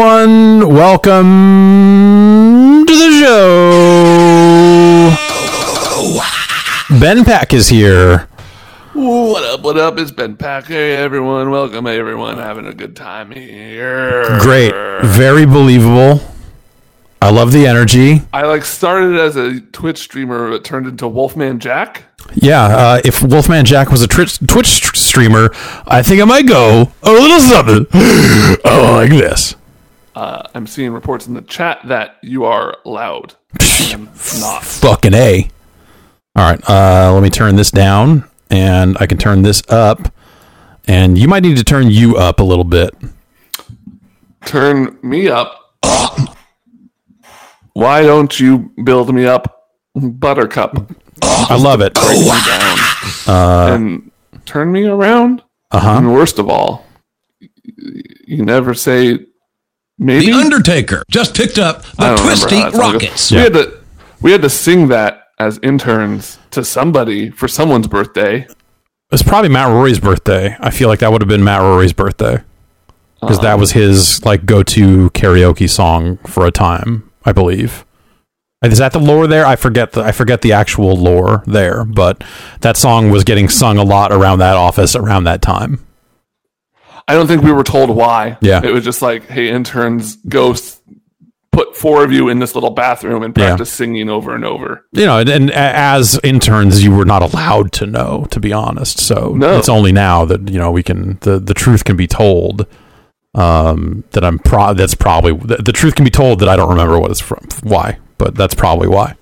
everyone. Welcome to the show. Ben Pack is here. What up? What up? It's Ben Pack. Hey, everyone. Welcome, everyone. Having a good time here. Great. Very believable. I love the energy. I like started as a Twitch streamer, but turned into Wolfman Jack. Yeah, uh, if Wolfman Jack was a Twitch, Twitch streamer, I think I might go a little something oh, like this. Uh, I'm seeing reports in the chat that you are loud. Not. Fucking A. All right, uh, let me turn this down, and I can turn this up. And you might need to turn you up a little bit. Turn me up. Why don't you build me up, Buttercup? I love it. Down and turn me around. Uh huh. And worst of all, you never say maybe. The Undertaker just picked up the Twisty how that song goes. Rockets. We had to we had to sing that as interns to somebody for someone's birthday. It's probably Matt Rorie's birthday. I feel like that would have been Matt Rorie's birthday because that uh-huh. was his like go-to karaoke song for a time, I believe. Is that the lore there? I forget the I forget the actual lore there, but that song was getting sung a lot around that office around that time. I don't think we were told why. Yeah. It was just like, hey, interns, go put four of you in this little bathroom and Yeah. practice singing over and over. You know, and, and as interns, you were not allowed to know, to be honest. So No. it's only now that you know we can the the truth can be told. Um, that I'm pro. That's probably the, the truth can be told that I don't remember what it's from. Why? But that's probably why.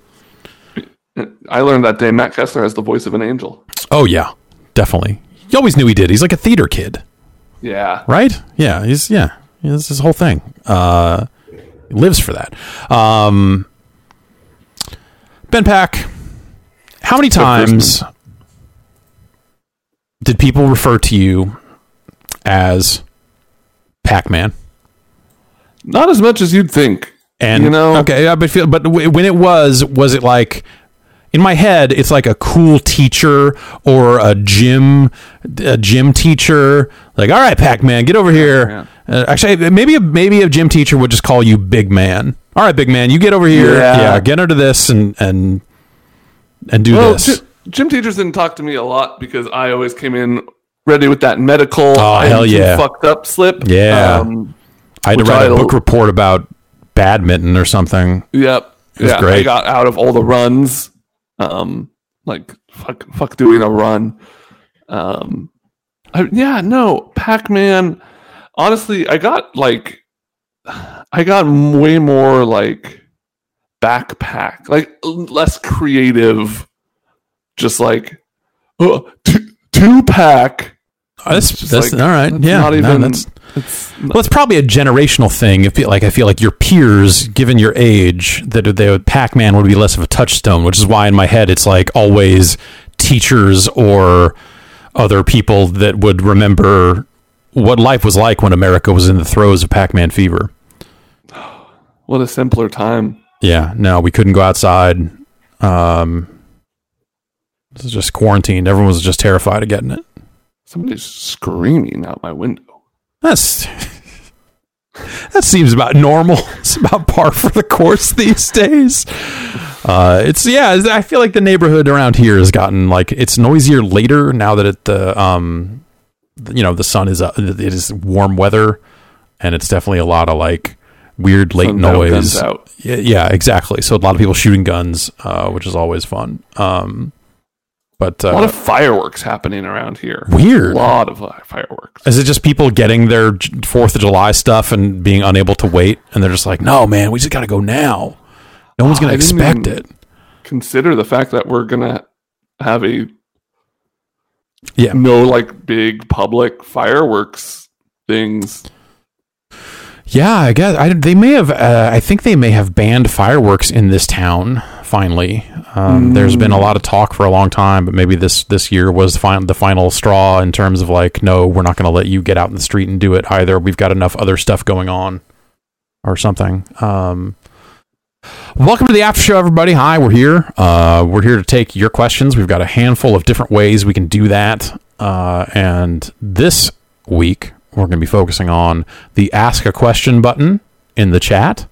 I learned that day Matt Kessler has the voice of an angel. Oh yeah, definitely. You always knew he did. He's like a theater kid, Yeah. right? Yeah, he's yeah. This is his whole thing. Uh, he lives for that. Um, ben Pack, how many times did people refer to you as Pac Man? Not as much as you'd think. And You know- okay, yeah, but feel, but when it was, was it like in my head? It's like a cool teacher or a gym, a gym teacher. Like, all right, Pac Man, get over here. Uh, actually, maybe a, maybe a gym teacher would just call you Big Man. All right, Big Man, you get over here. Yeah. Yeah, get under this and and and do Well, this. gy- gym teachers didn't talk to me a lot because I always came in ready with that medical. Oh, hell yeah. Fucked up slip. Yeah. Um, I had to write a book report about badminton or something. Yep. was yeah, I got out of all the runs. Um, like fuck, fuck doing a run. Um, I, yeah, no, Pac Man. Honestly, I got like, I got way more like backpack, like less creative. Just like, oh, two, two pack. Oh, that's that's like, all right. that's Yeah, not no, even. that's it's Well, it's probably a generational thing. If like I feel like your peers, given your age, that the Pac-Man would be less of a touchstone, which is why in my head it's like always teachers or other people that would remember what life was like when America was in the throes of Pac-Man fever. what a simpler time. Yeah, no, we couldn't go outside. Um, this is just quarantined. Everyone was just terrified of getting it. Somebody's screaming out my window. That's that seems about normal. It's about par for the course these days. Uh, it's yeah. I feel like the neighborhood around here has gotten like it's noisier later now that it the um, you know the sun is up. It is warm weather, and it's definitely a lot of like weird late noise. Yeah, yeah, exactly. So a lot of people shooting guns, uh, which is always fun. Um, but A lot uh, of fireworks happening around here. weird. A lot of uh, fireworks. Is it just people getting their Fourth of July stuff and being unable to wait, and they're just like, "No, man, we just got to go now. No one's going to expect it." Consider the fact that we're gonna have a Yeah, no like big public fireworks things. yeah. I guess I, they may have. Uh, I think they may have banned fireworks in this town. Finally, um, there's been a lot of talk for a long time, but maybe this this year was the final, the final straw in terms of like, no, we're not going to let you get out in the street and do it either. We've got enough other stuff going on, or something. Um, Welcome to the after show, everybody. Hi, we're here. Uh, we're here to take your questions. We've got a handful of different ways we can do that. Uh, and this week, we're going to be focusing on the ask a question button in the chat,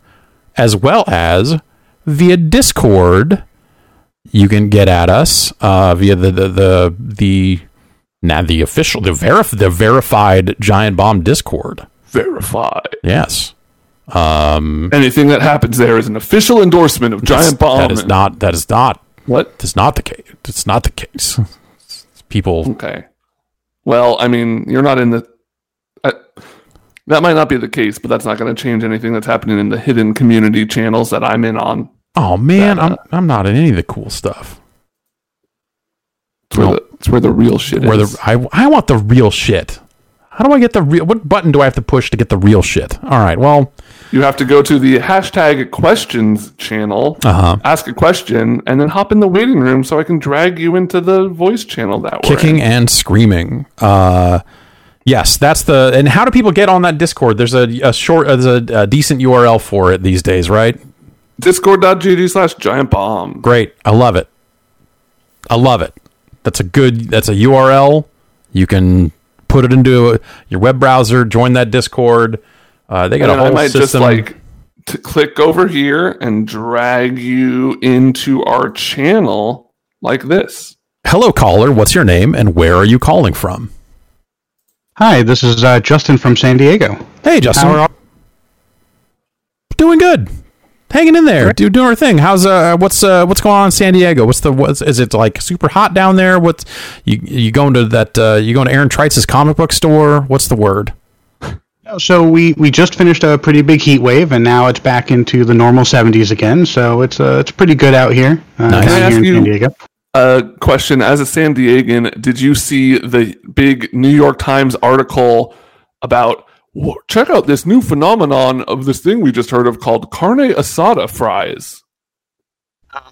as well as via Discord. You can get at us uh, via the the the, the now the official the verif- the verified Giant Bomb Discord. Verified. Yes. Um, Anything that happens there is an official endorsement of Giant Bomb. That is and- not. That is not. What? That's not the case. It's not the case. People. Okay. Well, I mean, you're not in the. I, that might not be the case, but that's not going to change anything that's happening in the hidden community channels that I'm in on. Oh man, I'm I'm not in any of the cool stuff. It's where, No. the, it's where the real shit Where is. the I I want the real shit. How do I get the real? What button do I have to push to get the real shit? All right. Well, you have to go to the hashtag questions channel, uh huh. ask a question, and then hop in the waiting room so I can drag you into the voice channel that we're Kicking in. and screaming. Uh, yes, that's the. And how do people get on that Discord? There's a, a short, there's a, a decent URL for it these days, right? Discord.gg slash giant bomb. Great. I love it. I love it. That's a good. That's a URL. You can put it into your web browser. Join that Discord. Uh, they got And a I whole might system. just like to click over here and drag you into our channel like this. Hello, caller. What's your name and where are you calling from? Hi, this is uh, Justin from San Diego. Hey, Justin. How are Doing good. Hanging in there. Do doing our thing. How's uh what's uh what's going on in San Diego? What's the what's is it like super hot down there? What's you you going to that uh you going to Aaron Tritz's comic book store? What's the word? So we, we just finished a pretty big heat wave, and now it's back into the normal 70s again. So it's uh, it's pretty good out here. Uh, Nice. Can I here ask in you- San Diego. Uh, question As a San Diegan, did you see the big New York Times article about "Whoa, check out this new phenomenon of this thing we just heard of called carne asada fries?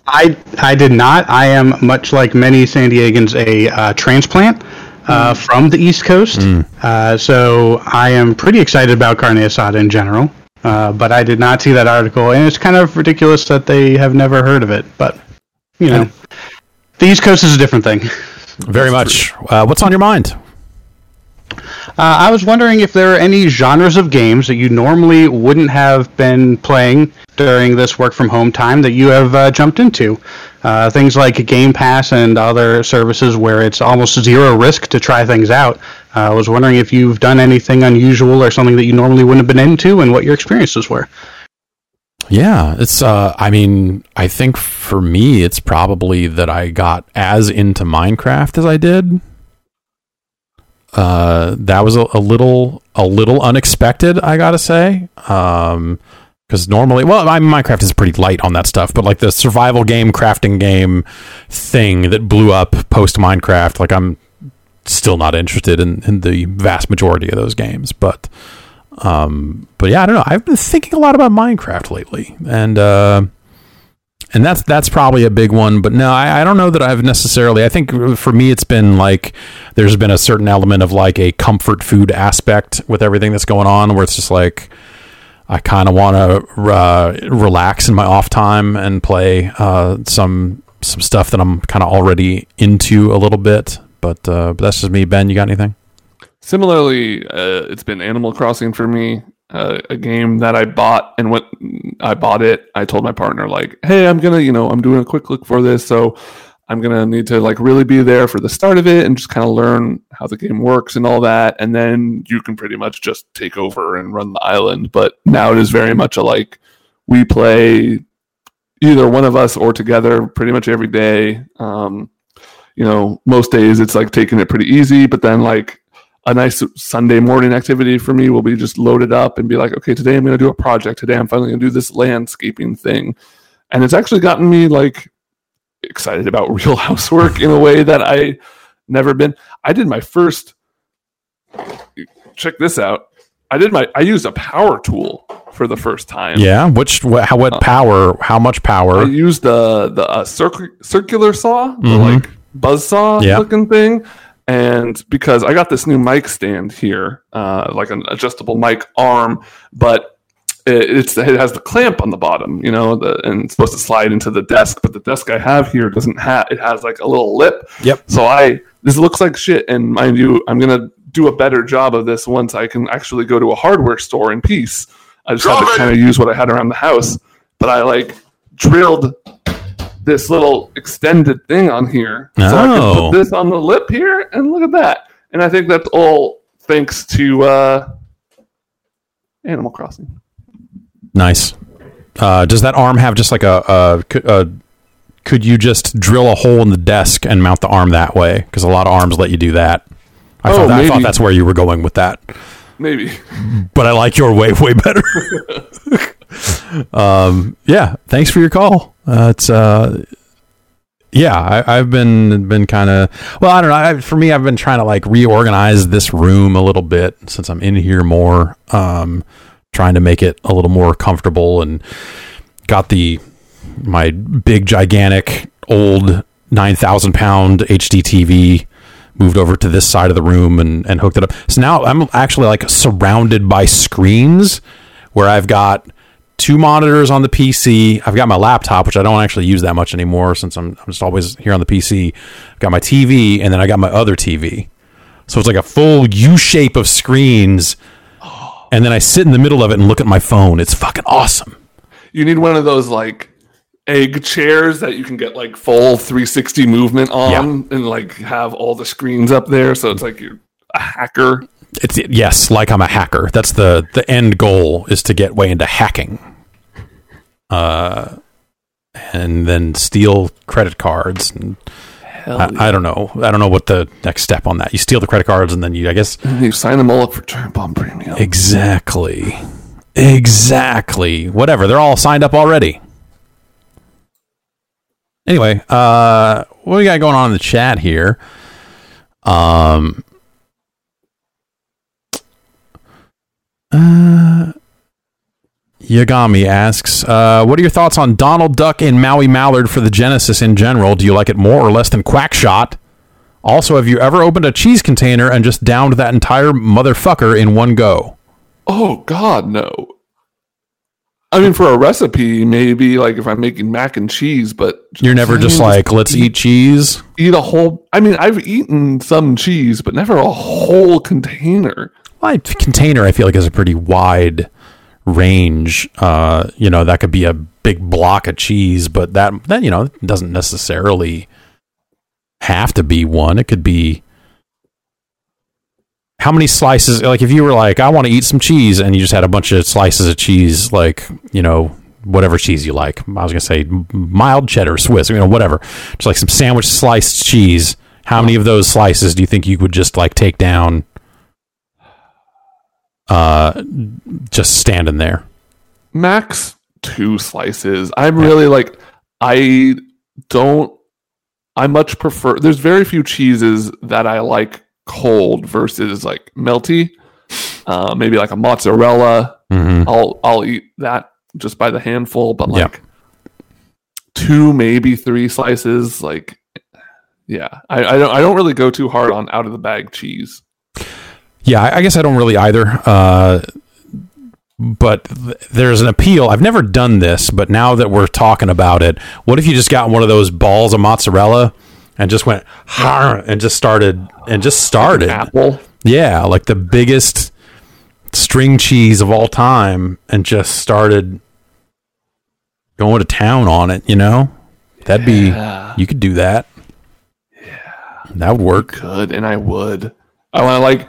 I I did not. I am much like many San Diegans a uh, transplant uh, from the East Coast. Uh, so I am pretty excited about carne asada in general. Uh, but I did not see that article, and it's kind of ridiculous that they have never heard of it. But you know, the East Coast is a different thing. Very much. Uh, what's on your mind? Uh, I was wondering if there are any genres of games that you normally wouldn't have been playing during this work from home time that you have uh, jumped into. Uh, things like Game Pass and other services where it's almost zero risk to try things out. Uh, I was wondering if you've done anything unusual or something that you normally wouldn't have been into and what your experiences were. Yeah, it's. Uh, I mean, I think for me, it's probably that I got as into Minecraft as I did. Uh, that was a, a little, a little unexpected. I gotta say, um, because normally, well, I, Minecraft is pretty light on that stuff, but like the survival game, crafting game thing that blew up post Minecraft, like I'm still not interested in, in the vast majority of those games, but um but yeah i don't know i've been thinking a lot about minecraft lately and uh and that's that's probably a big one but no I, I don't know that i've necessarily i think for me it's been like there's been a certain element of like a comfort food aspect with everything that's going on where it's just like i kind of want to uh, relax in my off time and play uh some some stuff that i'm kind of already into a little bit but uh but that's just me. Ben you got anything? Similarly, uh, it's been Animal Crossing for me, uh, a game that I bought, and went I bought it, I told my partner like, "Hey, I'm gonna, you know, I'm doing a quick look for this, so I'm gonna need to like really be there for the start of it and just kind of learn how the game works and all that, and then you can pretty much just take over and run the island." But now it is very much a like we play either one of us or together pretty much every day. Um, you know, most days it's like taking it pretty easy, but then like a nice Sunday morning activity for me will be just loaded up and be like, okay, today I'm going to do a project. Today I'm finally going to do this landscaping thing. And it's actually gotten me like excited about real housework in a way that I never been. I did my first check this out. I did my I used a power tool for the first time. Yeah, which wh- how what power? How much power? I used the the uh, circ- circular saw, the Mhm. like buzz saw Yeah. looking thing, and because I got this new mic stand here, uh, like an adjustable mic arm, but it, it's it has the clamp on the bottom, you know, the, and it's supposed to slide into the desk, but the desk I have here doesn't have it has like a little lip. Yep. So I this looks like shit, and mind you, I'm gonna do a better job of this once I can actually go to a hardware store in peace. I just had to kind of use what I had around the house. But I like drilled this little extended thing on here, so I Oh. put this on the lip here, and look at that. And I think that's all thanks to uh, Animal Crossing. Nice. Uh, does that arm have just like a, a, could, uh could you just drill a hole in the desk and mount the arm that way? Because a lot of arms let you do that. I, Oh, thought, I thought that's where you were going with that, Maybe. but I like your way way better. um, yeah, thanks for your call. Uh, it's uh, yeah, I, I've been been kind of well. I don't know. I, for me, I've been trying to like reorganize this room a little bit since I'm in here more. Um, trying to make it a little more comfortable and got the my big gigantic old 9000 pound HD TV moved over to this side of the room and, and hooked it up. So now I'm actually like surrounded by screens where I've got two monitors on the PC. I've got my laptop, which I don't actually use that much anymore since I'm, I'm just always here on the PC. I've got my TV and then I got my other TV. So it's like a full U shape of screens. And then I sit in the middle of it and look at my phone. It's fucking awesome. You need one of those like egg chairs that you can get like full 360 movement on Yeah. and like have all the screens up there. So it's like you're a hacker. It's yes, like I'm a hacker. That's the the end goal is to get way into hacking. Uh and then steal credit cards and Hell I, I don't know. I don't know what the next step on that. You steal the credit cards and then you I guess yeah. You sign them all up for Turn Bomb Premium. exactly. Exactly. Whatever. They're all signed up already. Anyway, uh what we got going on in the chat here? Um Uh, Yagami asks, uh, "What are your thoughts on Donald Duck and Maui Mallard for the Genesis in general? Do you like it more or less than Quackshot? Also, have you ever opened a cheese container and just downed that entire motherfucker in one go? Oh God, no. I mean, for a recipe, maybe like if I'm making mac and cheese, but You're never just like, let's eat cheese. eat a whole. I mean, I've eaten some cheese, but never a whole container. Well, container, I feel like is a pretty wide range. Uh, you know, that could be a big block of cheese, but that that you know doesn't necessarily have to be one. It could be how many slices. Like if you were like, I want to eat some cheese, and you just had a bunch of slices of cheese, like you know whatever cheese you like. I was gonna say mild cheddar, Swiss, you know whatever. Just like some sandwich sliced cheese. How many of those slices do you think you would just like take down? Uh, just standing there. max two slices. I'm really like I don't I much prefer there's very few cheeses that I like cold versus like melty. Uh, maybe like a mozzarella. Mm-hmm. I'll I'll eat that just by the handful, but Yeah. like two, maybe three slices, like yeah. I, I don't I don't really go too hard on out of the bag cheese. Yeah, I I guess I don't really either. Uh, but th- there's an appeal. I've never done this, but now that we're talking about it, what if you just got one of those balls of mozzarella and just went and just started and just started? Apple. Yeah, like the biggest string cheese of all time, and just started going to town on it. You know, that'd be you could do that. Yeah, that would work. could and I would. I want to like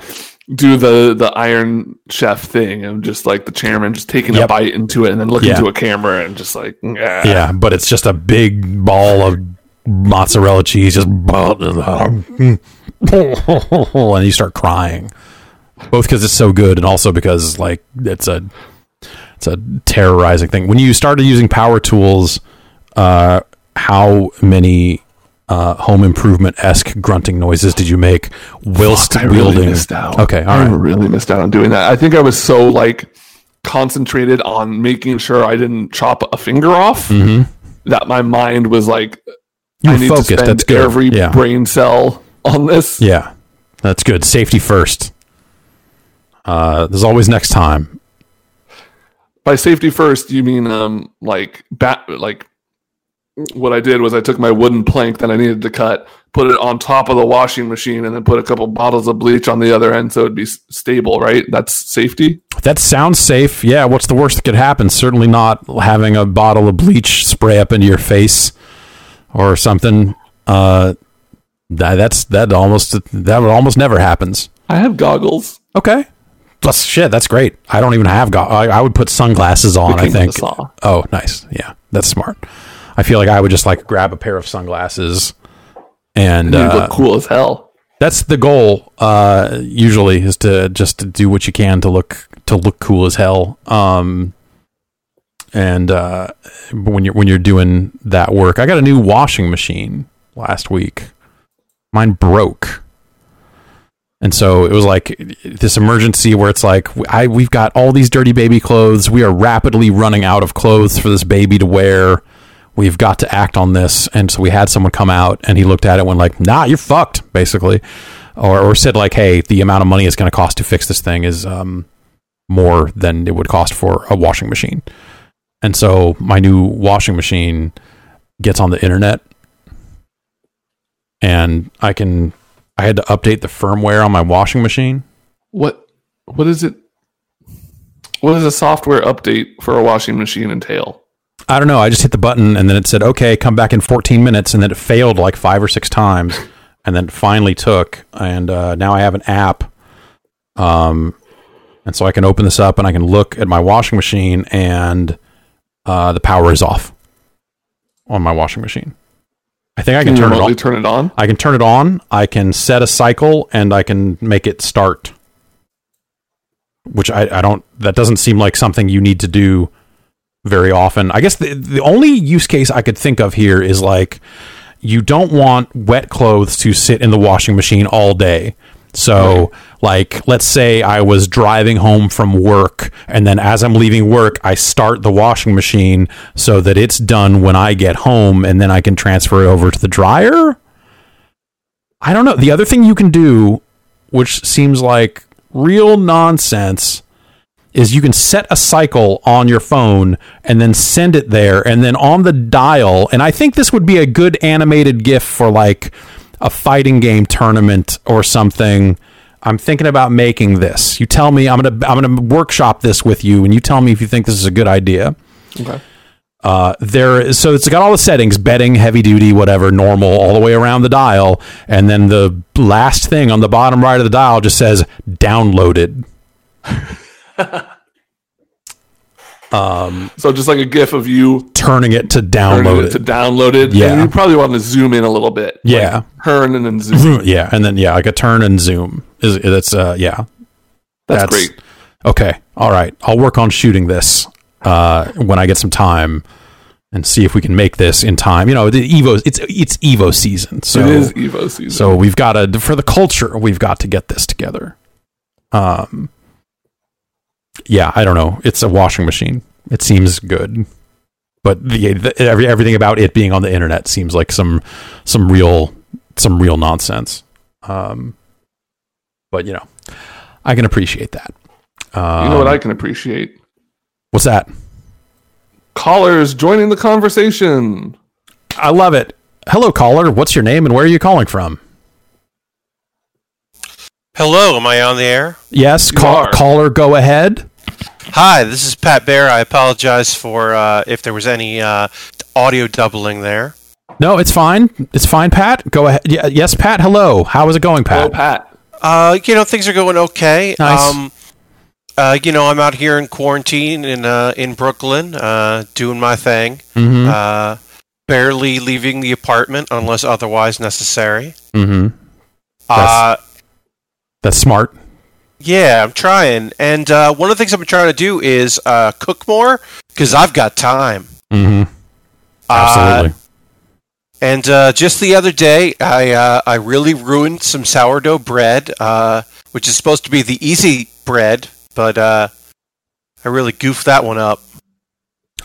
do the the Iron Chef thing and just like the chairman just taking a bite into it and then looking Yeah. into a camera and just like yeah. Yeah, but it's just a big ball of mozzarella cheese, just and you start crying, both because it's so good and also because like it's a it's a terrorizing thing. When you started using power tools, uh, how many uh, home improvement esque grunting noises did you make whilst Fuck, I wielding? really missed out. Okay, all I really missed out on doing that. I think I was so like concentrated on making sure I didn't chop a finger off that my mind was like Mm-hmm. You I need focused. to spend That's good. every yeah. brain cell on this. Yeah, that's good. Safety first. Uh, there's always next time. by safety first you mean um like bat like what i did was i took my wooden plank that i needed to cut put it on top of the washing machine and then put a couple bottles of bleach on the other end so it'd be stable right that's safety that sounds safe. Yeah, what's the worst that could happen? Certainly not having a bottle of bleach spray up into your face or something. Uh, that, that's that almost that would almost never happens. I have goggles. Okay, that's shit. That's great. I don't even have I, I would put sunglasses on. I think. Oh, nice. Yeah, that's smart. I feel like I would just like grab a pair of sunglasses and You uh, look cool as hell. that's the goal uh usually is to just to do what you can to look to look cool as hell um and uh when you're when you're doing that work i got a new washing machine last week mine broke and so it was like this emergency where it's like I we've got all these dirty baby clothes. We are rapidly running out of clothes for this baby to wear. We've got to act on this. And so we had someone come out and he looked at it and went like, "Nah, you're fucked," basically. Or or said like, "Hey, the amount of money it's going to cost to fix this thing is um more than it would cost for a washing machine." And so my new washing machine gets on the internet and I can I had to update the firmware on my washing machine. What what is it? What does a software update for a washing machine entail? I don't know. I just hit the button and then it said, "Okay, come back in 14 minutes," and then it failed like five or six times, and then finally took. And uh, now I have an app, um, and so I can open this up and I can look at my washing machine, and uh, the power is off on my washing machine. I think I can you turn it on. turn it on? I can turn it on. I can set a cycle, and I can make it start. Which I, I don't. That doesn't seem like something you need to do very often. I guess the the only use case I could think of here is like you don't want wet clothes to sit in the washing machine all day. So, like, let's say I was driving home from work, and then as I'm leaving work, I start the washing machine so that it's done when I get home, and then I can transfer it over to the dryer. I don't know. The other thing you can do, which seems like real nonsense, is you can set a cycle on your phone and then send it there, and then on the dial. And I think this would be a good animated GIF for like a fighting game tournament or something. I'm thinking about making this. You tell me I'm gonna I'm gonna workshop this with you, and you tell me if you think this is a good idea. Okay. Uh, there is so it's got all the settings betting, heavy duty whatever normal all the way around the dial and then the last thing on the bottom right of the dial just says downloaded So just like a GIF of you turning it to download it to download it. Yeah. You probably want to zoom in a little bit. Yeah. Like turn and then zoom. yeah and then yeah like a turn and zoom is that's uh yeah That's, That's- great. okay all right i'll work on shooting this uh when i get some time and see if we can make this in time you know the evo it's it's evo season so it is Evo season. So we've got to for the culture, we've got to get this together. Um, yeah, I don't know. It's a washing machine. It seems good, but the, the every, everything about it being on the internet seems like some some real some real nonsense. Um, but you know, I can appreciate that. Um, you know what I can appreciate? what's that? Callers joining the conversation. I love it. Hello, caller. What's your name and where are you calling from? Hello, am I on the air? Yes, call, caller. Go ahead. Hi, this is Pat Bear. I apologize for uh, if there was any uh, audio doubling there. No, it's fine. It's fine, Pat. Go ahead. Yeah, yes, Pat. Hello. How is it going, Pat? Hello, Pat? Pat. Uh, you know, things are going okay. Nice. Um, uh, you know, I'm out here in quarantine in uh, in Brooklyn, uh, doing my thing. Mm-hmm. Uh, barely leaving the apartment unless otherwise necessary. mm-hmm. Uh, That's smart. yeah, I'm trying. And uh, one of the things I've been trying to do is uh, cook more because I've got time. Mm-hmm. Uh, Absolutely. And uh, just the other day, I uh, I really ruined some sourdough bread, uh, which is supposed to be the easy bread, but uh, I really goofed that one up.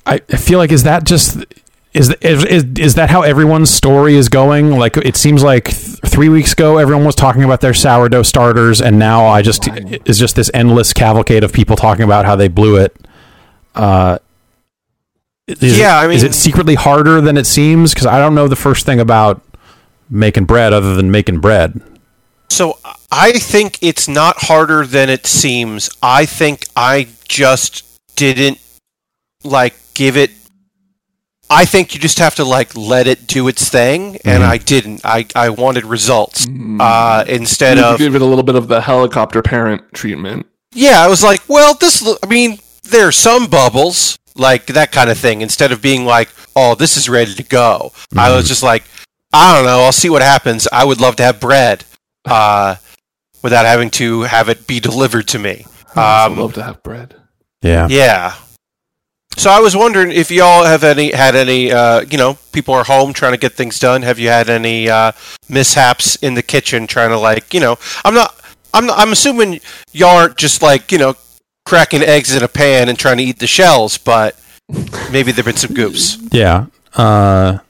I, I feel like is that just is, is is that how everyone's story is going? Like it seems like th- three weeks ago everyone was talking about their sourdough starters, and now I just is just this endless cavalcade of people talking about how they blew it. Uh, is Yeah, it- I mean, is it secretly harder than it seems? Because I don't know the first thing about making bread other than making bread. So I think it's not harder than it seems. I think I just didn't like give it. I think you just have to like let it do its thing, and Mhm. I didn't. I I wanted results uh, instead You of give it a little bit of the helicopter parent treatment. yeah. I was like, well, this. I mean, there are some bubbles like that kind of thing. Instead of being like, oh, this is ready to go. I was just like, I don't know. I'll see what happens. I would love to have bread, uh, without having to have it be delivered to me. I Um, love to have bread. Yeah. Yeah. So I was wondering if y'all have any had any uh, you know people are home trying to get things done. Have you had any uh, mishaps in the kitchen trying to like you know I'm not I'm not, I'm assuming y'all aren't just like you know cracking eggs in a pan and trying to eat the shells, but maybe there've been some goofs. Yeah. Uh,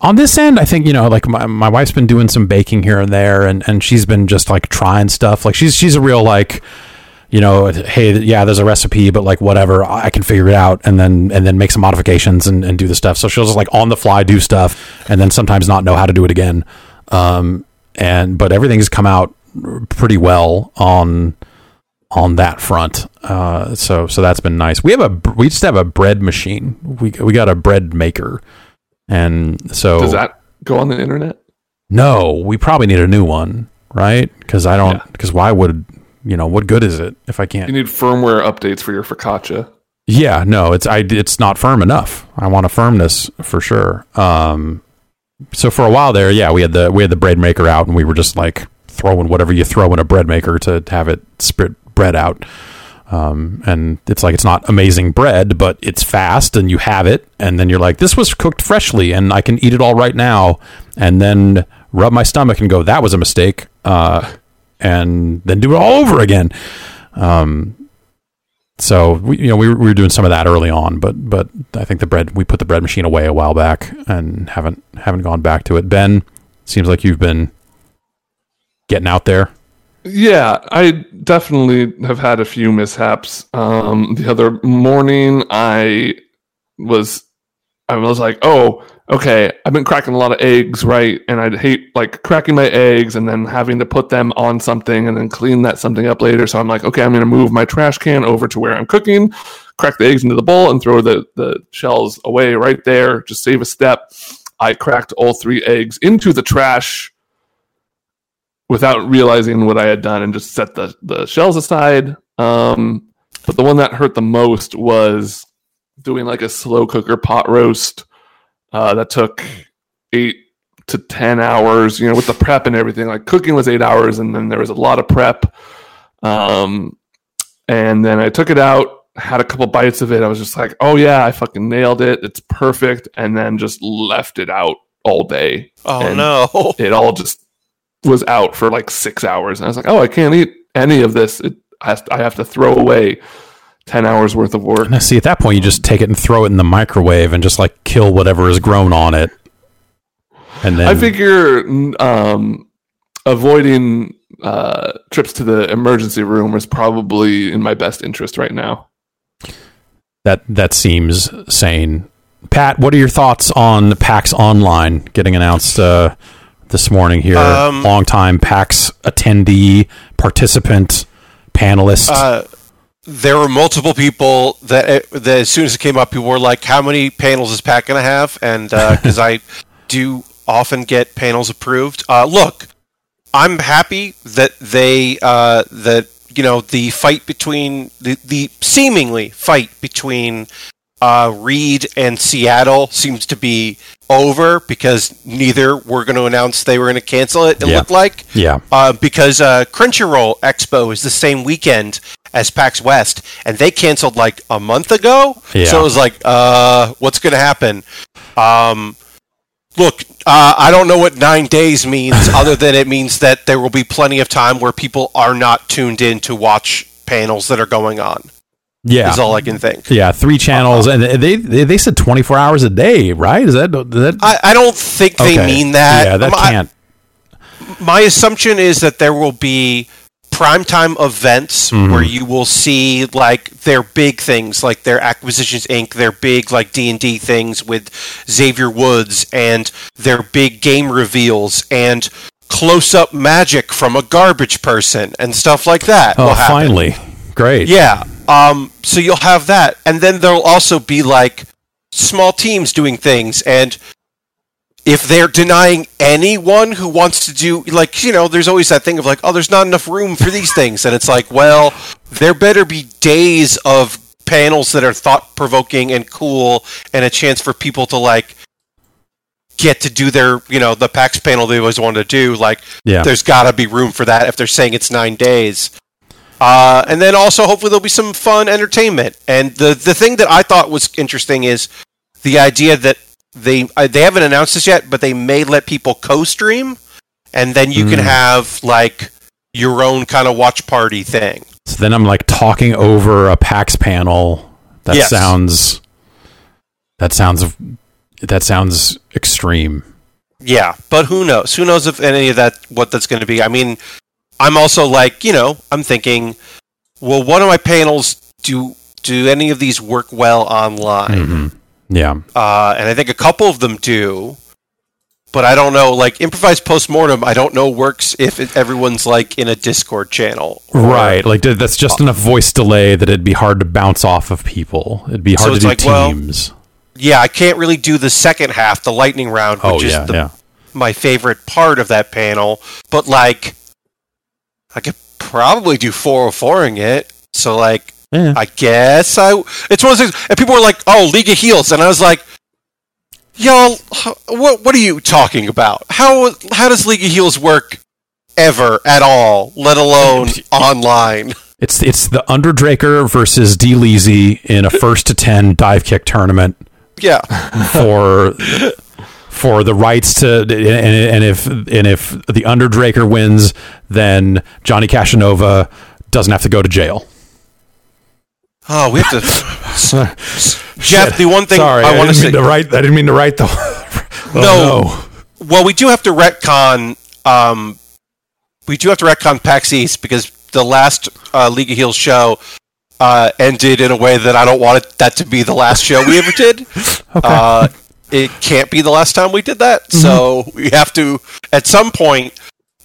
on this end, I think you know, like my, my wife's been doing some baking here and there, and, and she's been just like trying stuff. Like she's she's a real like, you know, hey, yeah, there's a recipe, but like whatever, I can figure it out, and then and then make some modifications and, and do the stuff. So she'll just like on the fly do stuff, and then sometimes not know how to do it again. Um, and but everything's come out pretty well on on that front. Uh, so so that's been nice. We have a we just have a bread machine. We we got a bread maker, and so Does that go on the internet? no, we probably need a new one, right? Because I don't. Yeah. Because why would you know what good is it if I can't? You need firmware updates for your focaccia. Yeah, no, it's I it's not firm enough. I want a firmness for sure. Um, so for a while there, yeah, we had the we had the bread maker out, and we were just like throwing whatever you throw in a bread maker to have it spit bread out. Um, and it's like it's not amazing bread, but it's fast, and you have it, and then you're like, this was cooked freshly, and I can eat it all right now, and then rub my stomach and go, that was a mistake, uh, and then do it all over again. Um, so we, you know, we were, we were doing some of that early on, but but I think the bread we put the bread machine away a while back and haven't haven't gone back to it. Ben, seems like you've been getting out there. Yeah, I definitely have had a few mishaps. Um, the other morning, I was, I was like, oh, okay, I've been cracking a lot of eggs, right? And I'd hate like cracking my eggs and then having to put them on something and then clean that something up later. So I'm like, okay, I'm going to move my trash can over to where I'm cooking, crack the eggs into the bowl, and throw the the shells away right there. Just save a step. I cracked all three eggs into the trash without realizing what I had done and just set the, the shells aside. Um, but the one that hurt the most was doing like a slow cooker pot roast uh, that took eight to 10 hours, you know, with the prep and everything. Like cooking was eight hours, and then there was a lot of prep. Um, and then I took it out, had a couple bites of it. I was just like, oh, yeah, I fucking nailed it. It's perfect. And then just left it out all day Oh And- no! it all just was out for like six hours. And I was like, oh, I can't eat any of this. It has I have to throw away 10 hours worth of work. Now, see, at that point, you just take it and throw it in the microwave and just like kill whatever is grown on it. And then I figure um, avoiding uh, trips to the emergency room is probably in my best interest right now. that that seems sane. Pat, what are your thoughts on PAX Online getting announced uh, this morning here? Um, Long time PAX attendee, participant, panelist. Uh, there were multiple people that, that as soon as it came up, people were like, "How many panels is Pat going to have?" And because I do often get panels approved, uh, look, I'm happy that they uh, that you know the fight between the the seemingly fight between uh, Reed and Seattle seems to be over because neither were going to announce they were going to cancel it. It Yeah. looked like yeah. uh, because uh, Crunchyroll Expo is the same weekend as PAX West, and they canceled like a month ago. Yeah. So it was like, uh, what's going to happen? Um, look, uh, I don't know what nine days means, other than it means that there will be plenty of time where people are not tuned in to watch panels that are going on. Yeah. Is all I can think. Yeah, three channels, and they, they they said twenty four hours a day, right? Is that that? I, I don't think they okay. mean that. Yeah, that I- can't. my assumption is that there will be primetime events Mhm. where you will see like their big things like their acquisitions inc their big like d&d things with xavier woods and their big game reveals and close up magic from a garbage person and stuff like that. Oh, finally, great. Yeah. Um, so you'll have that, and then there'll also be like small teams doing things, and if they're denying anyone who wants to do like you know, there's always that thing of like, oh, there's not enough room for these things, and it's like, well, there better be days of panels that are thought provoking and cool, and a chance for people to like get to do their you know the PAX panel they always wanted to do. Like, Yeah. there's got to be room for that if they're saying it's nine days. Uh, and then also, hopefully, there'll be some fun entertainment. And the the thing that I thought was interesting is the idea that they uh, they haven't announced this yet, but they may let people co-stream, and then you can Mm. have like your own kind of watch party thing. So then I'm like talking over a PAX panel. That Yes. sounds. That sounds. That sounds extreme. Yeah, but who knows? Who knows if any of that what that's going to be? I mean, I'm also like, you know, I'm thinking, well, one of my panels do do any of these work well online? Mhm. Yeah. uh, and I think a couple of them do. But I don't know, like improvised postmortem. I don't know works if it, everyone's like in a Discord channel, or- Right. Like that's just enough voice delay that it'd be hard to bounce off of people. It'd be So hard to it's do like, well, teams. Yeah, I can't really do the second half, the lightning round, which oh is the, yeah. my favorite part of that panel. But like, I could probably do 404ing it. So like, Yeah. I guess I. It's one of those things, and people were like, "Oh, League of Heels," and I was like, "Y'all, what what are you talking about? How how does League of Heels work ever at all? Let alone online?" It's it's the Underdraker versus D Leezy in a first to ten dive kick tournament Yeah, for for the rights to and, and if and if the Underdraker wins, then Johnny Casanova doesn't have to go to jail. Oh, we have to. Jeff, the one thing Sorry, I want to didn't say. mean to write. I didn't mean to write the. oh, No. Well, we do have to retcon. Um, we do have to retcon PAX East because the last uh, League of Heels show uh, ended in a way that I don't want it, that to be the last show we ever did. uh, it can't be the last time we did that, so we have to at some point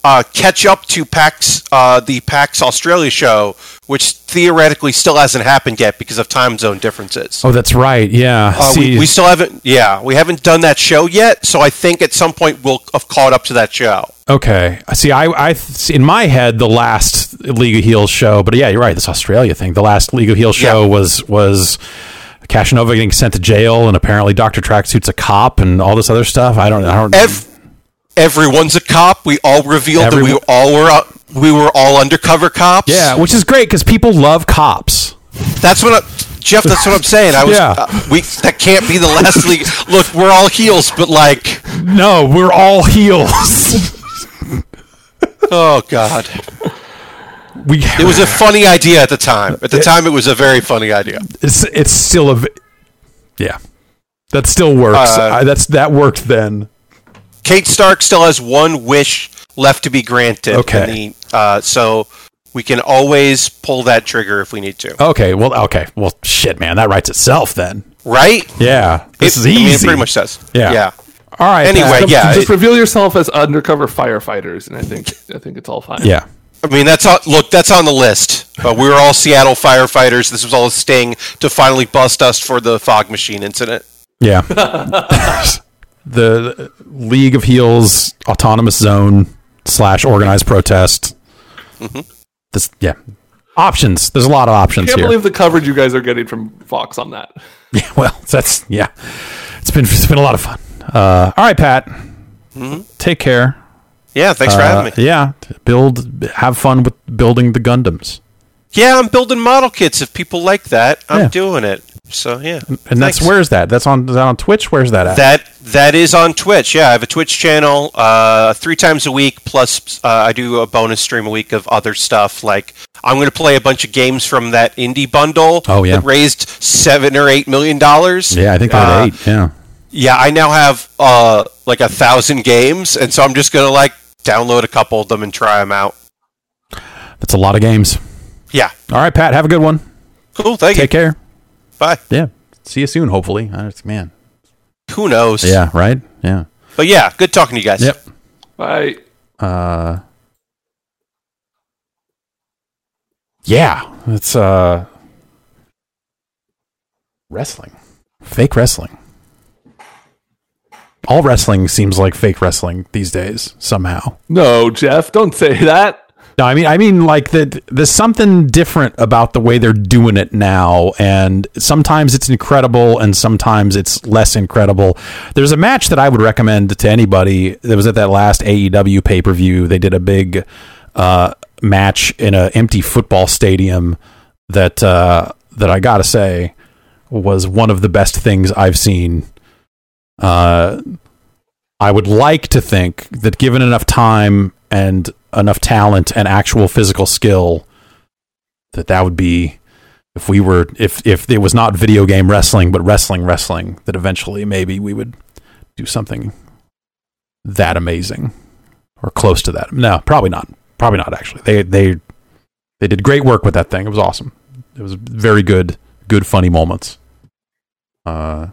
uh, catch up to PAX, uh, the PAX Australia show, which theoretically still hasn't happened yet because of time zone differences. Oh, that's right. Yeah. Uh, we, we still haven't, yeah, we haven't done that show yet. So I think at some point we'll have caught up to that show. Okay. See, I, I, see, in my head, the last League of Heels show, but yeah, you're right. This Australia thing. The last League of Heels show Yeah. was was Casanova getting sent to jail, and apparently Doctor Tracksuit's a cop, and all this other stuff. I don't. I don't. Ev- everyone's a cop. We all revealed that we all were uh, we were all undercover cops. yeah, which is great because people love cops. that's what I, Jeff. That's what I'm saying. I was. Yeah. Uh, we that can't be the last league. Look, we're all heels, but like, No, we're all heels. oh god, we. it was a funny idea at the time. At the time, it was a very funny idea. It's it's still a Yeah, that still works. Uh, I, that's that worked then. Kate Stark still has one wish left to be granted. Okay. the- uh, so we can always pull that trigger if we need to. Okay. Well. Okay. Well. Shit, man. That writes itself then. Right? Yeah. This It- is I easy. mean, it pretty much does. Yeah. Yeah. All right. Anyway, Pat. yeah. just it- reveal yourself as undercover firefighters, and I think I think it's all fine. Yeah. I mean, that's on, look, that's on the list. Uh, we were all Seattle firefighters. This was all a sting to finally bust us for the fog machine incident. Yeah. the League of Heels autonomous zone slash organized protest. This, yeah. Options. There's a lot of options. I can't here. believe the coverage you guys are getting from Fox on that. yeah, well, that's yeah. It's been it's been a lot of fun. Uh, all right, Pat. Take care. Yeah, thanks for Uh, having me. Yeah, build. Have fun with building the Gundams, Yeah, I'm building model kits. If people like that, I'm Yeah. doing it. So yeah, and that's Thanks. where's that? That's on that on Twitch. Where's that at? That that is on Twitch. Yeah, I have a Twitch channel uh, three times a week. Plus, uh, I do a bonus stream a week of other stuff. Like I'm going to play a bunch of games from that indie bundle. Oh, yeah. that raised seven or eight million dollars. yeah, I think Uh, eight. Yeah. Yeah, I now have uh, like a thousand games, and so I'm just going to like download a couple of them and try them out. That's a lot of games. Yeah, All right, Pat. Have a good one. cool. Thank you. Take you. care. Bye. Yeah. See you soon. Hopefully. Uh, Man. Who knows? Yeah. Right. Yeah. But yeah, good talking to you guys. Yep. Bye. Uh, yeah, it's uh, wrestling, fake wrestling. All wrestling seems like fake wrestling these days somehow. No, Jeff, don't say that. No, I mean, I mean, like that. There's something different about the way they're doing it now, and sometimes it's incredible, and sometimes it's less incredible. There's a match that I would recommend to anybody. That was at that last AEW pay per view. They did a big uh, match in an empty football stadium. That uh, that I gotta say was one of the best things I've seen. Uh, I would like to think that given enough time and enough talent and actual physical skill that that would be if we were if if it was not video game wrestling but wrestling wrestling that eventually maybe we would do something that amazing or close to that. No probably not. Probably not actually. They they they did great work with that thing. It was awesome. It was very good good funny moments. Uh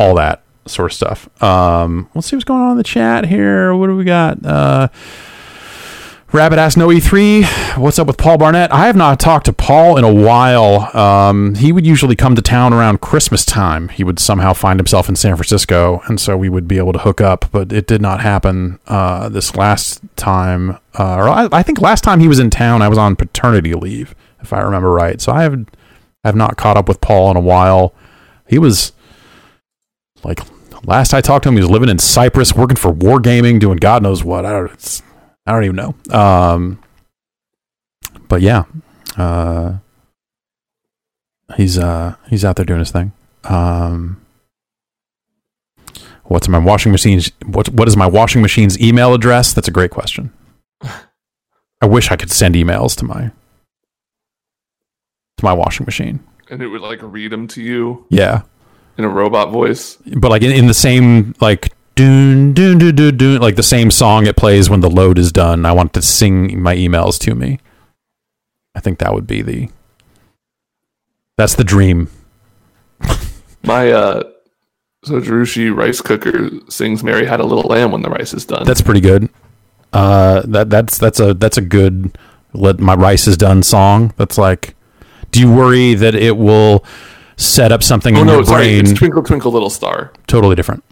all that sort of stuff. Um, let's see what's going on in the chat here. What do we got? Uh, Rabbit asked no E3. What's up with Paul Barnett? I have not talked to Paul in a while. Um, he would usually come to town around Christmas time. He would somehow find himself in San Francisco, and so we would be able to hook up. But it did not happen uh, this last time. Uh, or I, I think last time he was in town, I was on paternity leave, if I remember right. So I have I have not caught up with Paul in a while. He was like last I talked to him, he was living in Cyprus, working for Wargaming, doing God knows what. I don't, it's, I don't even know. Um, but yeah, uh, he's uh, he's out there doing his thing. Um, what's my washing machine's what what is my washing machine's email address? That's a great question. I wish I could send emails to my to my washing machine. And it would like read them to you Yeah. In a robot voice. but like in, in the same like doon doon doon doon doon like the same song it plays when the load is done. I want to sing my emails to me. I think that would be the that's the dream. My uh Zojirushi rice cooker sings Mary Had a Little Lamb when the rice is done. That's pretty good. Uh, that that's that's a that's a good let my rice is done song. That's like, do you worry that it will set up something oh in no, your sorry, brain? it's Twinkle Twinkle Little Star. totally different.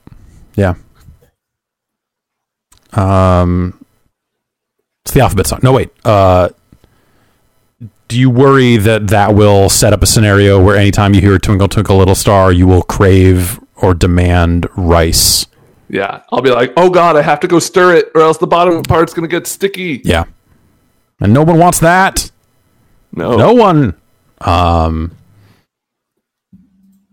Yeah. Um, it's the alphabet song. No, wait. Uh, do you worry that that will set up a scenario where anytime you hear "Twinkle Twinkle Little Star," you will crave or demand rice? Yeah. I'll be like, oh god, I have to go stir it or else the bottom part's gonna get sticky. Yeah. And no one wants that. No. No one. Um.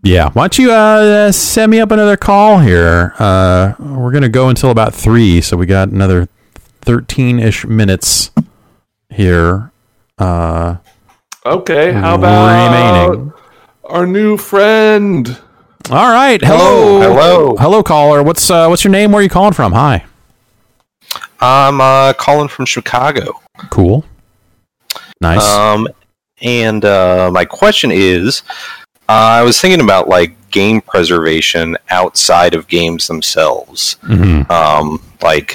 Yeah. Why don't you uh, set me up another call here? Uh, we're gonna go until about three, so we got another thirteen-ish minutes here. Uh, Okay, how about remaining? our new friend? All right. Hello. Hello. Hello, caller. What's uh, what's your name? Where are you calling from? Hi. I'm uh, calling from Chicago. Cool. Nice. Um, and uh, my question is, uh, I was thinking about like game preservation outside of games themselves, Mhm. um, like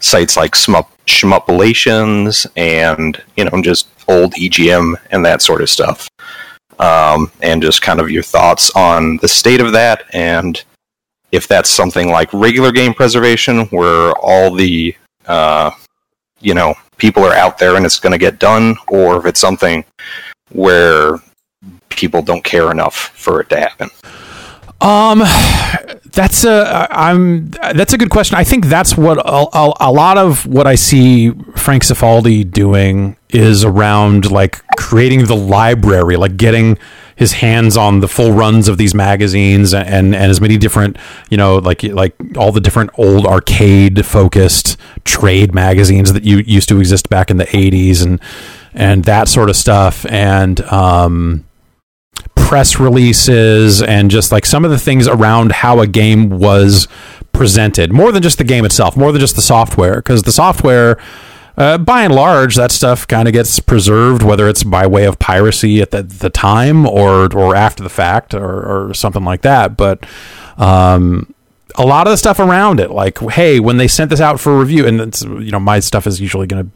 sites like Shmup, Shmuplations and you know just old EGM and that sort of stuff. Um, and just kind of your thoughts on the state of that and if that's something like regular game preservation where all the uh, you know people are out there and it's going to get done or if it's something where people don't care enough for it to happen Um, that's a I'm that's a good question. I think that's what a, a, a lot of what I see Frank Cifaldi doing is around like creating the library, like getting his hands on the full runs of these magazines and and, and as many different you know like like all the different old arcade focused trade magazines that you used to exist back in the 80s and and that sort of stuff and um press releases and just like some of the things around how a game was presented more than just the game itself more than just the software because the software uh, by and large that stuff kind of gets preserved whether it's by way of piracy at the, the time or or after the fact or, or something like that but um a lot of the stuff around it, like hey, when they sent this out for review, and you know my stuff is usually going to.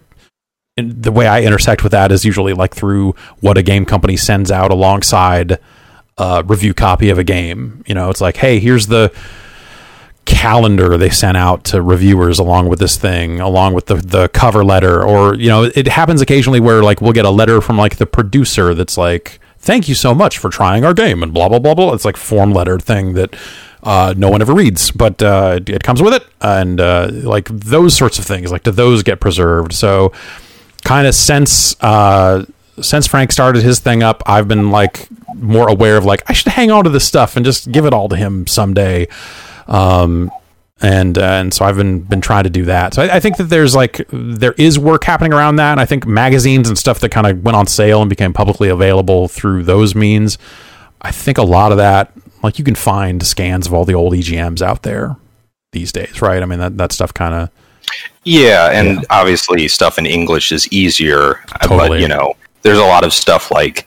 The way I intersect with that is usually like through what a game company sends out alongside a review copy of a game. You know, it's like, hey, here's the calendar they sent out to reviewers along with this thing, along with the the cover letter, or you know, it happens occasionally where like we'll get a letter from like the producer that's like, "Thank you so much for trying our game," and blah blah blah blah. It's like form letter thing that uh, no one ever reads, but uh, it comes with it, and uh, like those sorts of things, like do those get preserved? So, kind of since uh, since Frank started his thing up, I've been like more aware of like I should hang on to this stuff and just give it all to him someday. Um, and uh, and so I've been been trying to do that. So I, I, think that there's like there is work happening around that. And I think magazines and stuff that kind of went on sale and became publicly available through those means. I think a lot of that, like you can find scans of all the old EGMs out there these days, right? I mean that that stuff kind of. Yeah, and yeah. obviously stuff in English is easier, uh, totally. but you know, there's a lot of stuff like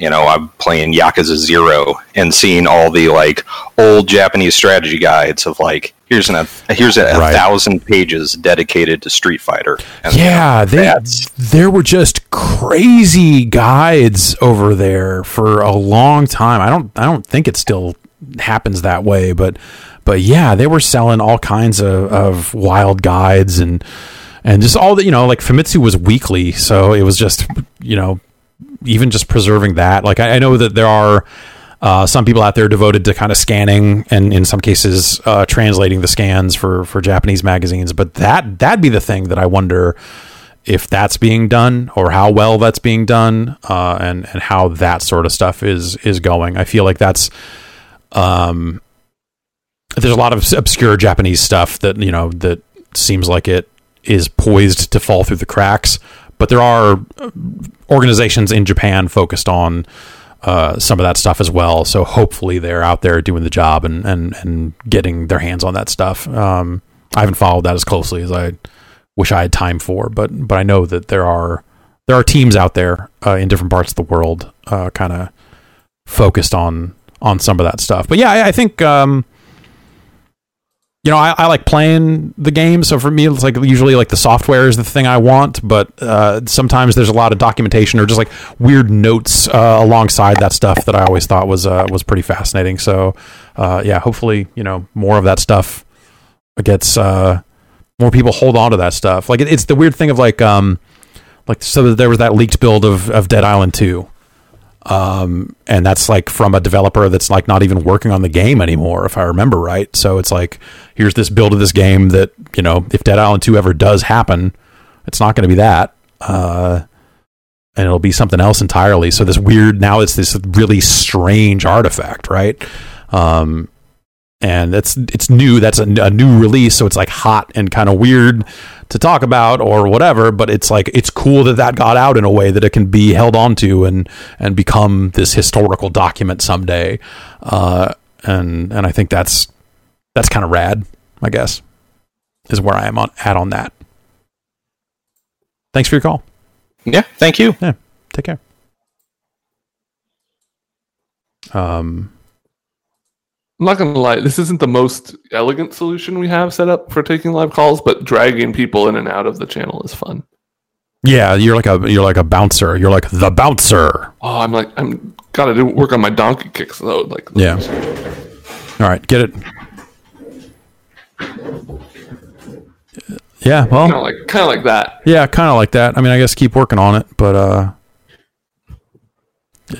you know, I'm playing Yakuza Zero and seeing all the like old Japanese strategy guides of like here's an here's a, right. thousand pages dedicated to Street Fighter. And yeah, they, there were just crazy guides over there for a long time. I don't I don't think it still happens that way, but but yeah, they were selling all kinds of, of wild guides and and just all the you know like Famitsu was weekly, so it was just you know even just preserving that. Like I, I know that there are uh, some people out there devoted to kind of scanning and in some cases uh, translating the scans for for Japanese magazines. But that that'd be the thing that I wonder if that's being done or how well that's being done uh, and and how that sort of stuff is is going. I feel like that's um there's a lot of obscure Japanese stuff that you know that seems like it is poised to fall through the cracks but there are organizations in Japan focused on uh, some of that stuff as well. So hopefully they're out there doing the job and and, and getting their hands on that stuff. Um, I haven't followed that as closely as I wish I had time for, but but I know that there are there are teams out there uh, in different parts of the world, uh, kind of focused on on some of that stuff. But yeah, I, I think um, you know, I, I, like playing the game. So for me, it's like usually like the software is the thing I want, but uh, sometimes there's a lot of documentation or just like weird notes uh, alongside that stuff that I always thought was uh, was pretty fascinating. So uh, yeah, hopefully you know more of that stuff gets uh, more people hold on to that stuff. Like it, it's the weird thing of like um like so there was that leaked build of of Dead Island two um, and that's like from a developer that's like not even working on the game anymore, if I remember right. So it's like, here's this build of this game that you know, if Dead Island Two ever does happen, it's not going to be that, uh, and it'll be something else entirely. So this weird now it's this really strange artifact, right? Um, and it's it's new. That's a, a new release, so it's like hot and kind of weird to talk about or whatever. But it's like it's cool that that got out in a way that it can be held onto and and become this historical document someday. Uh, and and I think that's that's kind of rad. I guess is where I am on at on that. Thanks for your call. Yeah, thank you. Yeah, take care. Um I'm not gonna lie, this isn't the most elegant solution we have set up for taking live calls, but dragging people in and out of the channel is fun. Yeah, you're like a you're like a bouncer. You're like the bouncer. Oh, I'm like I'm gotta do work on my donkey kicks though. Like yeah. All right, get it. Yeah, well, kind of like kind of like that. Yeah, kind of like that. I mean, I guess keep working on it, but uh,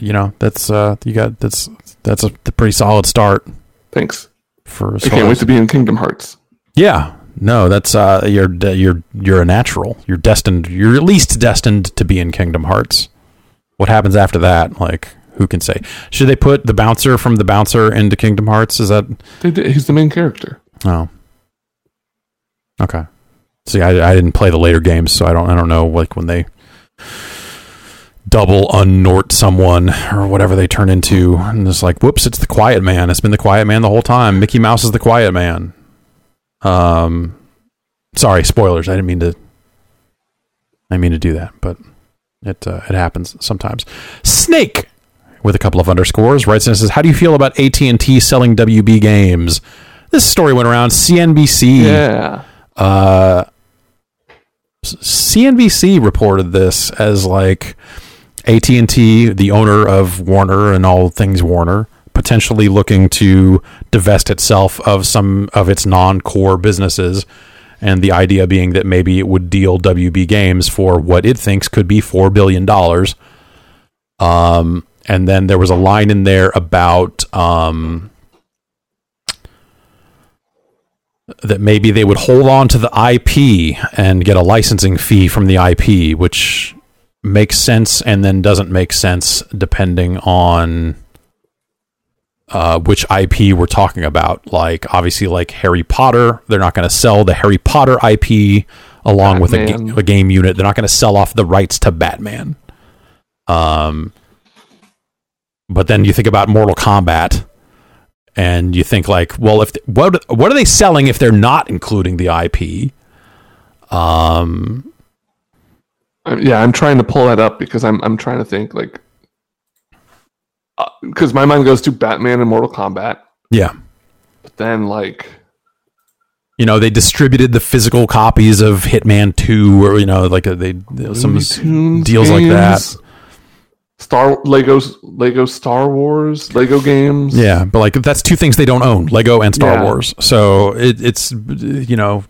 you know, that's uh, you got that's that's a pretty solid start. Thanks. For I can't wait to be in Kingdom Hearts. Yeah, no, that's uh, you're you're you're a natural. You're destined. You're at least destined to be in Kingdom Hearts. What happens after that? Like, who can say? Should they put the bouncer from the bouncer into Kingdom Hearts? Is that he's the main character? Oh, okay. See, I, I didn't play the later games, so I don't I don't know like when they double unnort someone or whatever they turn into. And it's like whoops it's the quiet man. It's been the quiet man the whole time. Mickey mouse is the quiet man. Um sorry spoilers. I didn't mean to i mean to do that but it uh, it happens sometimes. Snake with a couple of underscores writes and says how do you feel about at&t selling wb games? This story went around CNBC. Yeah. Uh, CNBC reported this as like AT and T, the owner of Warner and all things Warner, potentially looking to divest itself of some of its non-core businesses, and the idea being that maybe it would deal WB Games for what it thinks could be four billion dollars. Um, and then there was a line in there about um, that maybe they would hold on to the IP and get a licensing fee from the IP, which makes sense and then doesn't make sense depending on uh, which IP we're talking about. Like, obviously, like Harry Potter, they're not going to sell the Harry Potter IP along with a, ga- a game unit. They're not going to sell off the rights to Batman. Um, but then you think about Mortal Kombat, and you think like, well, if what what are they selling if they're not including the IP? Um, yeah, I'm trying to pull that up because I'm I'm trying to think like because my mind goes to Batman and Mortal Kombat, yeah, but then like you know they distributed the physical copies of Hitman Two, or you know, like uh, they some deals like that. Star Legos Lego Star Wars Lego games. Yeah, but like that's two things they don't own: Lego and Star Yeah. Wars. So it, it's you know,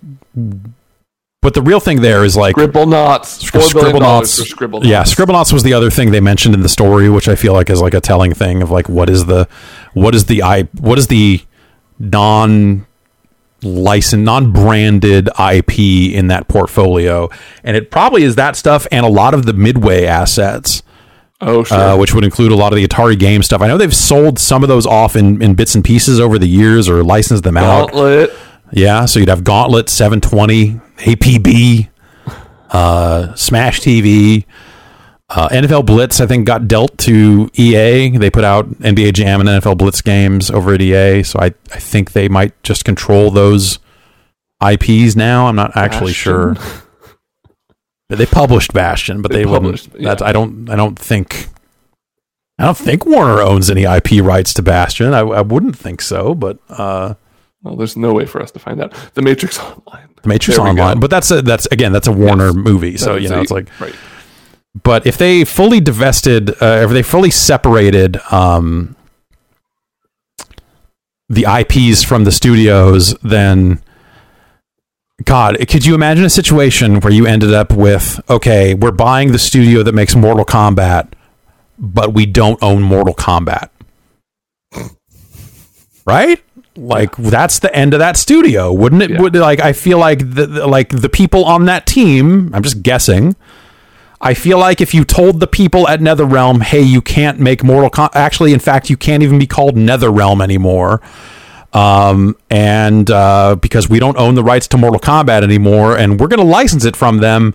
but the real thing there is like Scribblenauts. Billion dollars for Scribble Yeah, Scribblenauts was the other thing they mentioned in the story, which I feel like is like a telling thing of like what is the what is the i what is the non licensed non branded IP in that portfolio, and it probably is that stuff and a lot of the Midway assets. Oh sure. Uh, which would include a lot of the Atari game stuff. I know they've sold some of those off in, in bits and pieces over the years or licensed them out. Gauntlet. Yeah, so you'd have Gauntlet 720, APB, uh, Smash TV, uh, NFL Blitz. I think got dealt to EA. They put out NBA Jam and NFL Blitz games over at EA, so I I think they might just control those IPs now. I'm not actually Bastion. sure. They published Bastion, but They they, wouldn't. yeah. That's I don't I don't think. I don't think Warner owns any IP rights to Bastion. I, I wouldn't think so, but uh, Well, there's no way for us to find out. The Matrix Online. the Matrix There Online. But that's a, that's again that's a Warner Yes. movie, so you know a- it's like. right. But if they fully divested, uh, if they fully separated um, the IPs from the studios, then God, could you imagine a situation where you ended up with okay, we're buying the studio that makes Mortal Kombat, but we don't own Mortal Kombat, right? Like that's the end of that studio, wouldn't it? Yeah. Would like I feel like the, the like the people on that team. I'm just guessing. I feel like if you told the people at NetherRealm, "Hey, you can't make Mortal Com actually, in fact, you can't even be called NetherRealm anymore." Um, and uh, because we don't own the rights to Mortal Kombat anymore, and we're going to license it from them,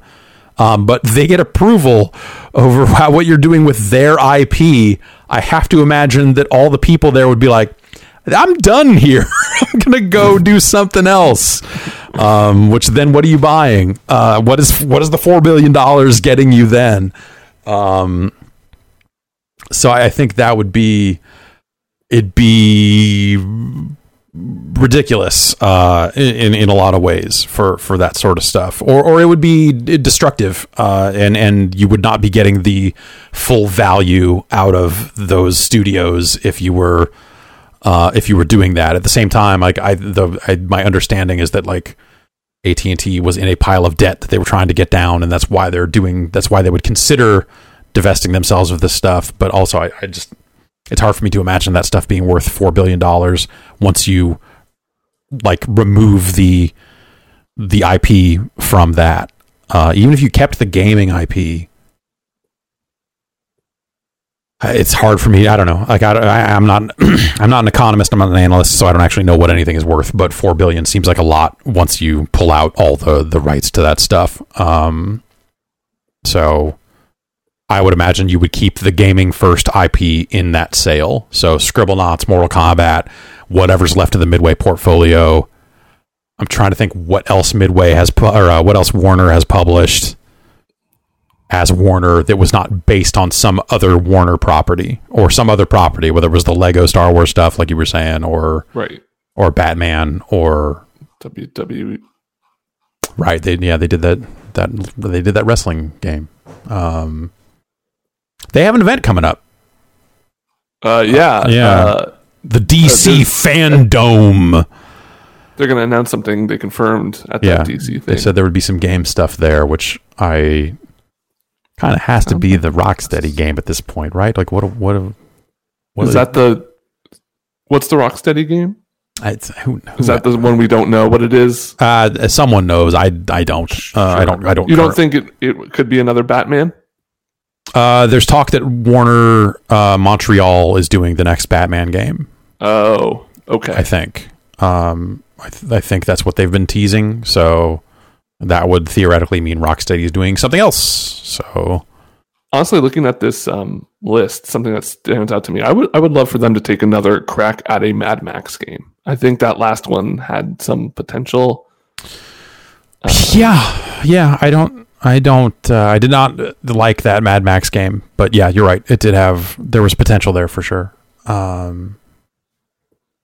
um, but they get approval over how, what you're doing with their IP. I have to imagine that all the people there would be like, "I'm done here. I'm to go do something else." Um, which then, what are you buying? Uh, what is what is the four billion dollars getting you then? Um, so I, I think that would be it'd be ridiculous uh, in in a lot of ways for for that sort of stuff, or or it would be destructive, uh, and and you would not be getting the full value out of those studios if you were uh, if you were doing that. At the same time, like I the I, my understanding is that like AT and T was in a pile of debt that they were trying to get down, and that's why they're doing. That's why they would consider divesting themselves of this stuff. But also, I, I just it's hard for me to imagine that stuff being worth four billion dollars once you like remove the the IP from that. Uh, even if you kept the gaming IP, it's hard for me. I don't know. Like I, I, I'm not, I'm not an economist. I'm not an analyst, so I don't actually know what anything is worth. But four billion seems like a lot once you pull out all the the rights to that stuff. Um, so I would imagine you would keep the gaming first IP in that sale. So Scribblenauts, Mortal Kombat, whatever's left of the Midway portfolio. I'm trying to think what else Midway has, pu- or uh, what else Warner has published as Warner that was not based on some other Warner property or some other property, whether it was the Lego Star Wars stuff, like you were saying, or Right. or Batman or WWE. right. They yeah they did that that they did that wrestling game. Um, they have an event coming up. Uh, yeah, yeah. Uh, The DC Fandom. they're going to announce something they confirmed at Yeah, that DC thing. They said there would be some game stuff there, which I kind of has to be the Rocksteady game at this point, right? Like what? a- What? a- what is a- that the what's the Rocksteady game? It's, who, who, Is that the one we don't know what it is? uh, someone knows. I I don't. Uh, I don't. I don't. You don't think it, it could be another Batman? Uh, there's talk that Warner uh, Montreal is doing the next Batman game. Oh, okay. I think. Um, I, th- I think that's what they've been teasing. So that would theoretically mean Rocksteady is doing something else. So Honestly, looking at this um, list, something that stands out to me, I would I would love for them to take another crack at a Mad Max game. I think that last one had some potential. yeah, yeah. I don't. I don't. Uh, I did not uh, like that Mad Max game, but yeah, you're right. It did have. There was potential there for sure. Um.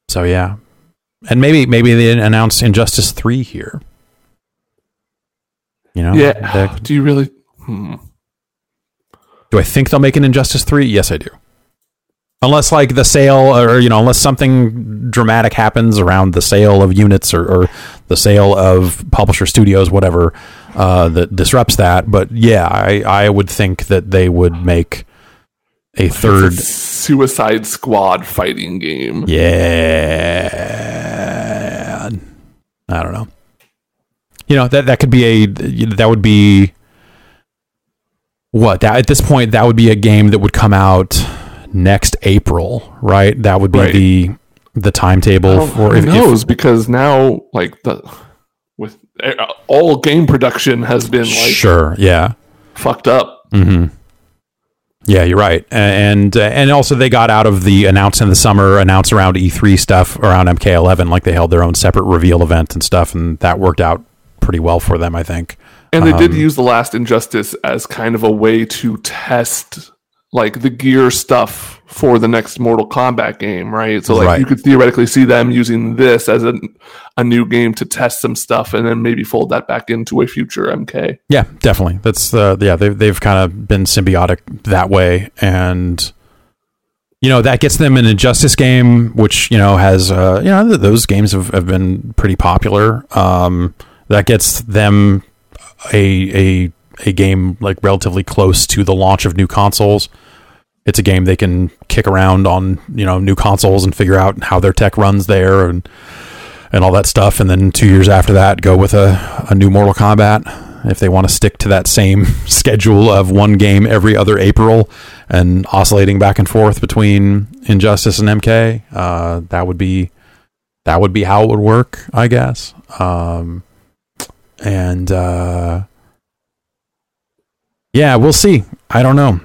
So yeah, and maybe maybe they announce Injustice three here. You know, yeah. They- Do you really? Hmm. Do I think they'll make an Injustice 3? Yes, I do. Unless like the sale or you know, unless something dramatic happens around the sale of units or, or the sale of publisher studios, whatever, uh, that disrupts that. But yeah, I, I would think that they would make a third a Suicide Squad fighting game. Yeah. I don't know. You know, that that could be a that would be what? That at this point that would be a game that would come out next April, right? That would be Right. the the timetable Well, for who if, if- knows? because now, like the with uh, all game production has been like sure, yeah. fucked up. hmm Yeah, you're right, and uh, and also they got out of the announce in the summer, announce around E3 stuff around MK11, like they held their own separate reveal event and stuff, and that worked out pretty well for them, I think. And they did Um, use the last Injustice as kind of a way to test like the gear stuff for the next Mortal Kombat game, right? So like Right. you could theoretically see them using this as a a new game to test some stuff and then maybe fold that back into a future MK. Yeah, definitely. That's uh, yeah. They've they've kind of been symbiotic that way, and you know that gets them an injustice game, which you know has uh, you know th- those games have, have been pretty popular. Um, that gets them a a a game like relatively close to the launch of new consoles. It's a game they can kick around on you know new consoles and figure out how their tech runs there and and all that stuff. And then two years after that, go with a, a new Mortal Kombat if they want to stick to that same schedule of one game every other April and oscillating back and forth between Injustice and MK. Uh, that would be that would be how it would work, I guess. Um, and uh, yeah, we'll see. I don't know.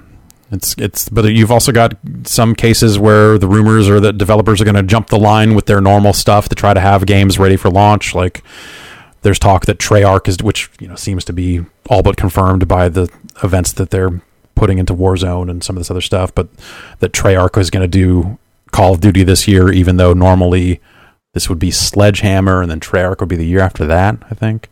It's it's but you've also got some cases where the rumors are that developers are going to jump the line with their normal stuff to try to have games ready for launch. Like there's talk that Treyarch is, which you know seems to be all but confirmed by the events that they're putting into Warzone and some of this other stuff, but that Treyarch is going to do Call of Duty this year, even though normally this would be Sledgehammer and then Treyarch would be the year after that. I think.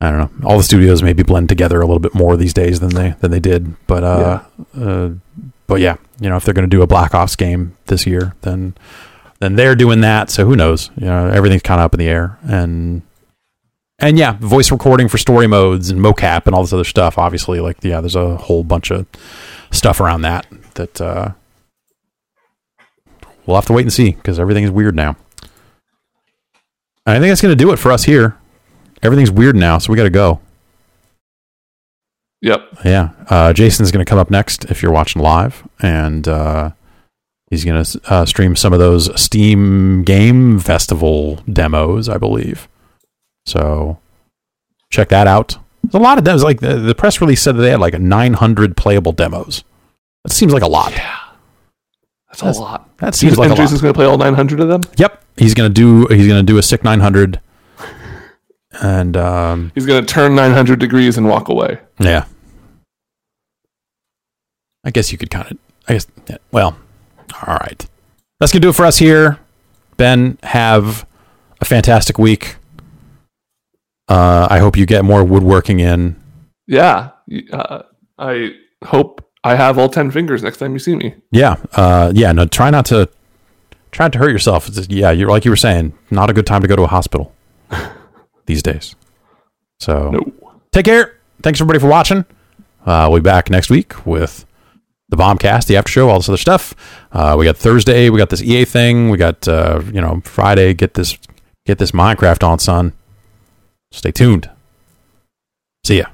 I don't know. All the studios maybe blend together a little bit more these days than they than they did, but uh, uh but yeah, you know, if they're going to do a Black Ops game this year, then then they're doing that. So who knows? You know, everything's kind of up in the air, and and yeah, voice recording for story modes and mocap and all this other stuff. Obviously, like yeah, there's a whole bunch of stuff around that that uh, we'll have to wait and see because everything is weird now. I think that's going to do it for us here. Everything's weird now, so we got to go. Yep. Yeah. Uh, Jason's going to come up next if you're watching live, and uh, he's going to uh, stream some of those Steam Game Festival demos, I believe. So check that out. There's a lot of demos. Like the, the press release said that they had like 900 playable demos. That seems like a lot. Yeah. That's, That's- a lot. That seems like and a lot. Jason's going to play all 900 of them? Yep. He's going to do. He's going to do a sick 900. And um, He's going to turn 900 degrees and walk away. Yeah. I guess you could kind of. I guess. Yeah, well, all right. That's gonna do it for us here. Ben, have a fantastic week. Uh, I hope you get more woodworking in. Yeah. Uh, I hope I have all 10 fingers next time you see me. Yeah. Uh, yeah. No, try not to try not to hurt yourself. Just- yeah, you're like you were saying, not a good time to go to a hospital these days. So No. take care. Thanks everybody for watching. Uh, we'll be back next week with the bombcast, the after show, all this other stuff. Uh, we got Thursday, we got this EA thing, we got uh, you know Friday. Get this, get this Minecraft on, son. Stay tuned. See ya.